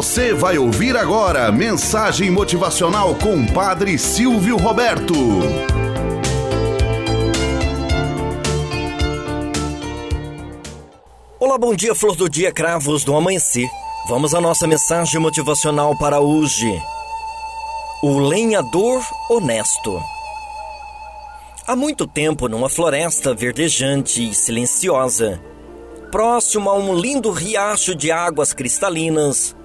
Você vai ouvir agora mensagem motivacional com Padre Silvio Roberto. Olá, bom dia, flor do dia, cravos do amanhecer. Vamos à nossa mensagem motivacional para hoje. O lenhador honesto. Há muito tempo, numa floresta verdejante e silenciosa, próximo a um lindo riacho de águas cristalinas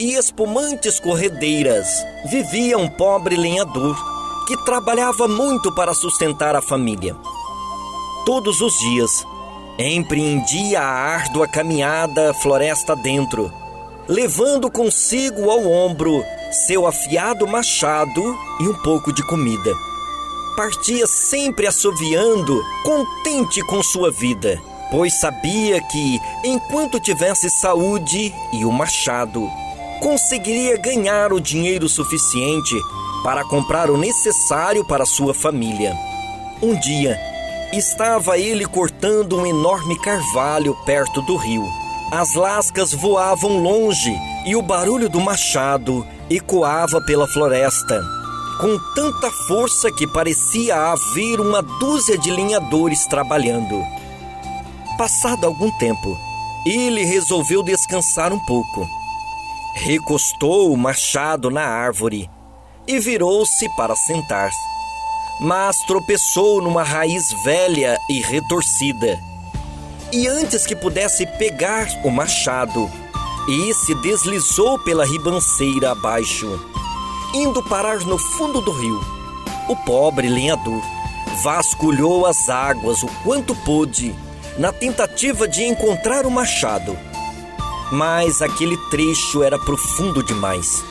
e espumantes corredeiras, vivia um pobre lenhador que trabalhava muito para sustentar a família. Todos os dias, empreendia a árdua caminhada floresta dentro, levando consigo ao ombro seu afiado machado e um pouco de comida. Partia sempre assoviando, contente com sua vida, pois sabia que, enquanto tivesse saúde e o machado, conseguiria ganhar o dinheiro suficiente para comprar o necessário para sua família. Um dia, Estava ele cortando um enorme carvalho perto do rio. As lascas voavam longe e o barulho do machado ecoava pela floresta, com tanta força que parecia haver uma dúzia de linhadores trabalhando. Passado algum tempo, ele resolveu descansar um pouco. Recostou o machado na árvore e virou-se para sentar-se mas tropeçou numa raiz velha e retorcida. E antes que pudesse pegar o machado, e se deslizou pela ribanceira abaixo, indo parar no fundo do rio. O pobre lenhador vasculhou as águas o quanto pôde na tentativa de encontrar o machado. Mas aquele trecho era profundo demais.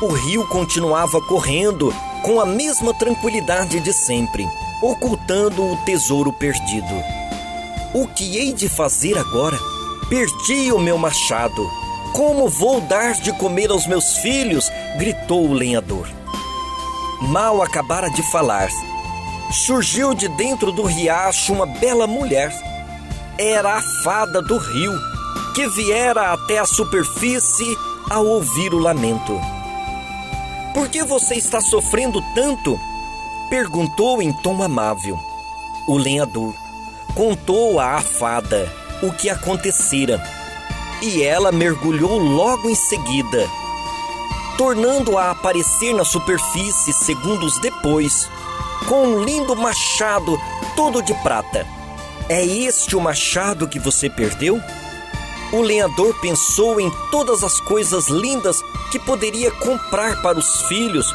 O rio continuava correndo com a mesma tranquilidade de sempre, ocultando o tesouro perdido. O que hei de fazer agora? Perdi o meu machado. Como vou dar de comer aos meus filhos? gritou o lenhador. Mal acabara de falar, surgiu de dentro do riacho uma bela mulher. Era a fada do rio, que viera até a superfície ao ouvir o lamento. Por que você está sofrendo tanto? Perguntou em tom amável. O lenhador contou à fada o que acontecera e ela mergulhou logo em seguida, tornando-a a aparecer na superfície segundos depois, com um lindo machado todo de prata. É este o machado que você perdeu? O lenhador pensou em todas as coisas lindas que poderia comprar para os filhos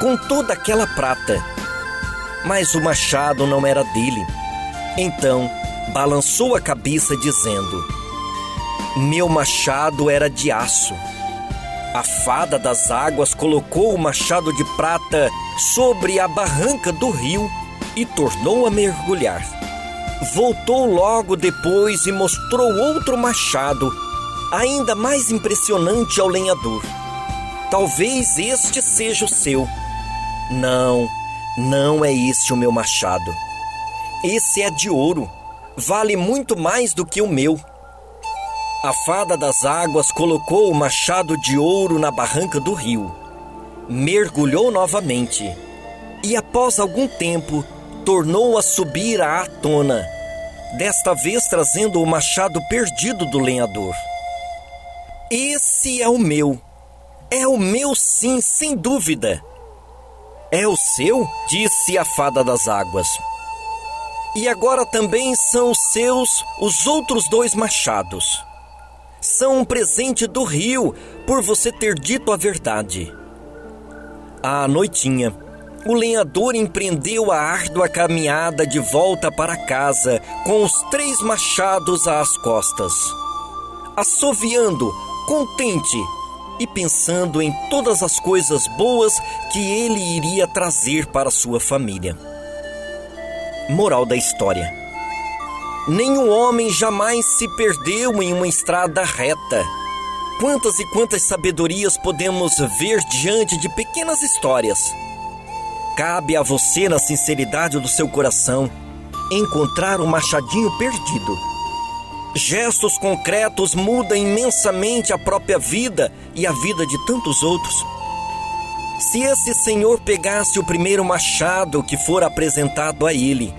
com toda aquela prata. Mas o machado não era dele. Então balançou a cabeça, dizendo: Meu machado era de aço. A fada das águas colocou o machado de prata sobre a barranca do rio e tornou a mergulhar. Voltou logo depois e mostrou outro machado, ainda mais impressionante ao lenhador. Talvez este seja o seu. Não, não é este o meu machado. Esse é de ouro, vale muito mais do que o meu. A fada das águas colocou o machado de ouro na barranca do rio, mergulhou novamente e, após algum tempo, tornou a subir à tona, desta vez trazendo o machado perdido do lenhador. Esse é o meu. É o meu, sim, sem dúvida. É o seu? disse a fada das águas. E agora também são seus os outros dois machados. São um presente do rio por você ter dito a verdade. À noitinha, o lenhador empreendeu a árdua caminhada de volta para casa com os três machados às costas, assoviando, contente e pensando em todas as coisas boas que ele iria trazer para sua família. Moral da história: Nenhum homem jamais se perdeu em uma estrada reta. Quantas e quantas sabedorias podemos ver diante de pequenas histórias Cabe a você, na sinceridade do seu coração, encontrar o machadinho perdido. Gestos concretos mudam imensamente a própria vida e a vida de tantos outros. Se esse senhor pegasse o primeiro machado que for apresentado a ele,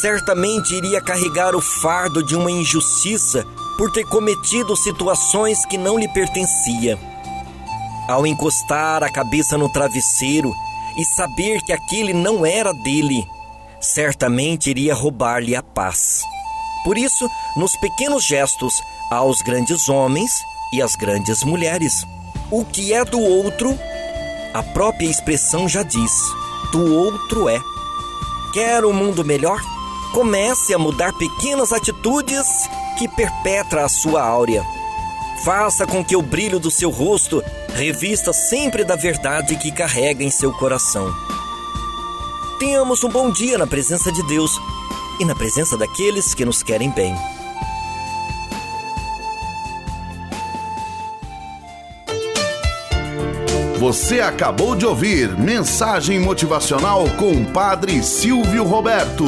certamente iria carregar o fardo de uma injustiça por ter cometido situações que não lhe pertencia. Ao encostar a cabeça no travesseiro e saber que aquele não era dele, certamente iria roubar-lhe a paz. Por isso, nos pequenos gestos, há os grandes homens e as grandes mulheres. O que é do outro, a própria expressão já diz: do outro é. Quer um mundo melhor? Comece a mudar pequenas atitudes que perpetra a sua áurea. Faça com que o brilho do seu rosto revista sempre da verdade que carrega em seu coração. Tenhamos um bom dia na presença de Deus e na presença daqueles que nos querem bem. Você acabou de ouvir Mensagem Motivacional com o Padre Silvio Roberto.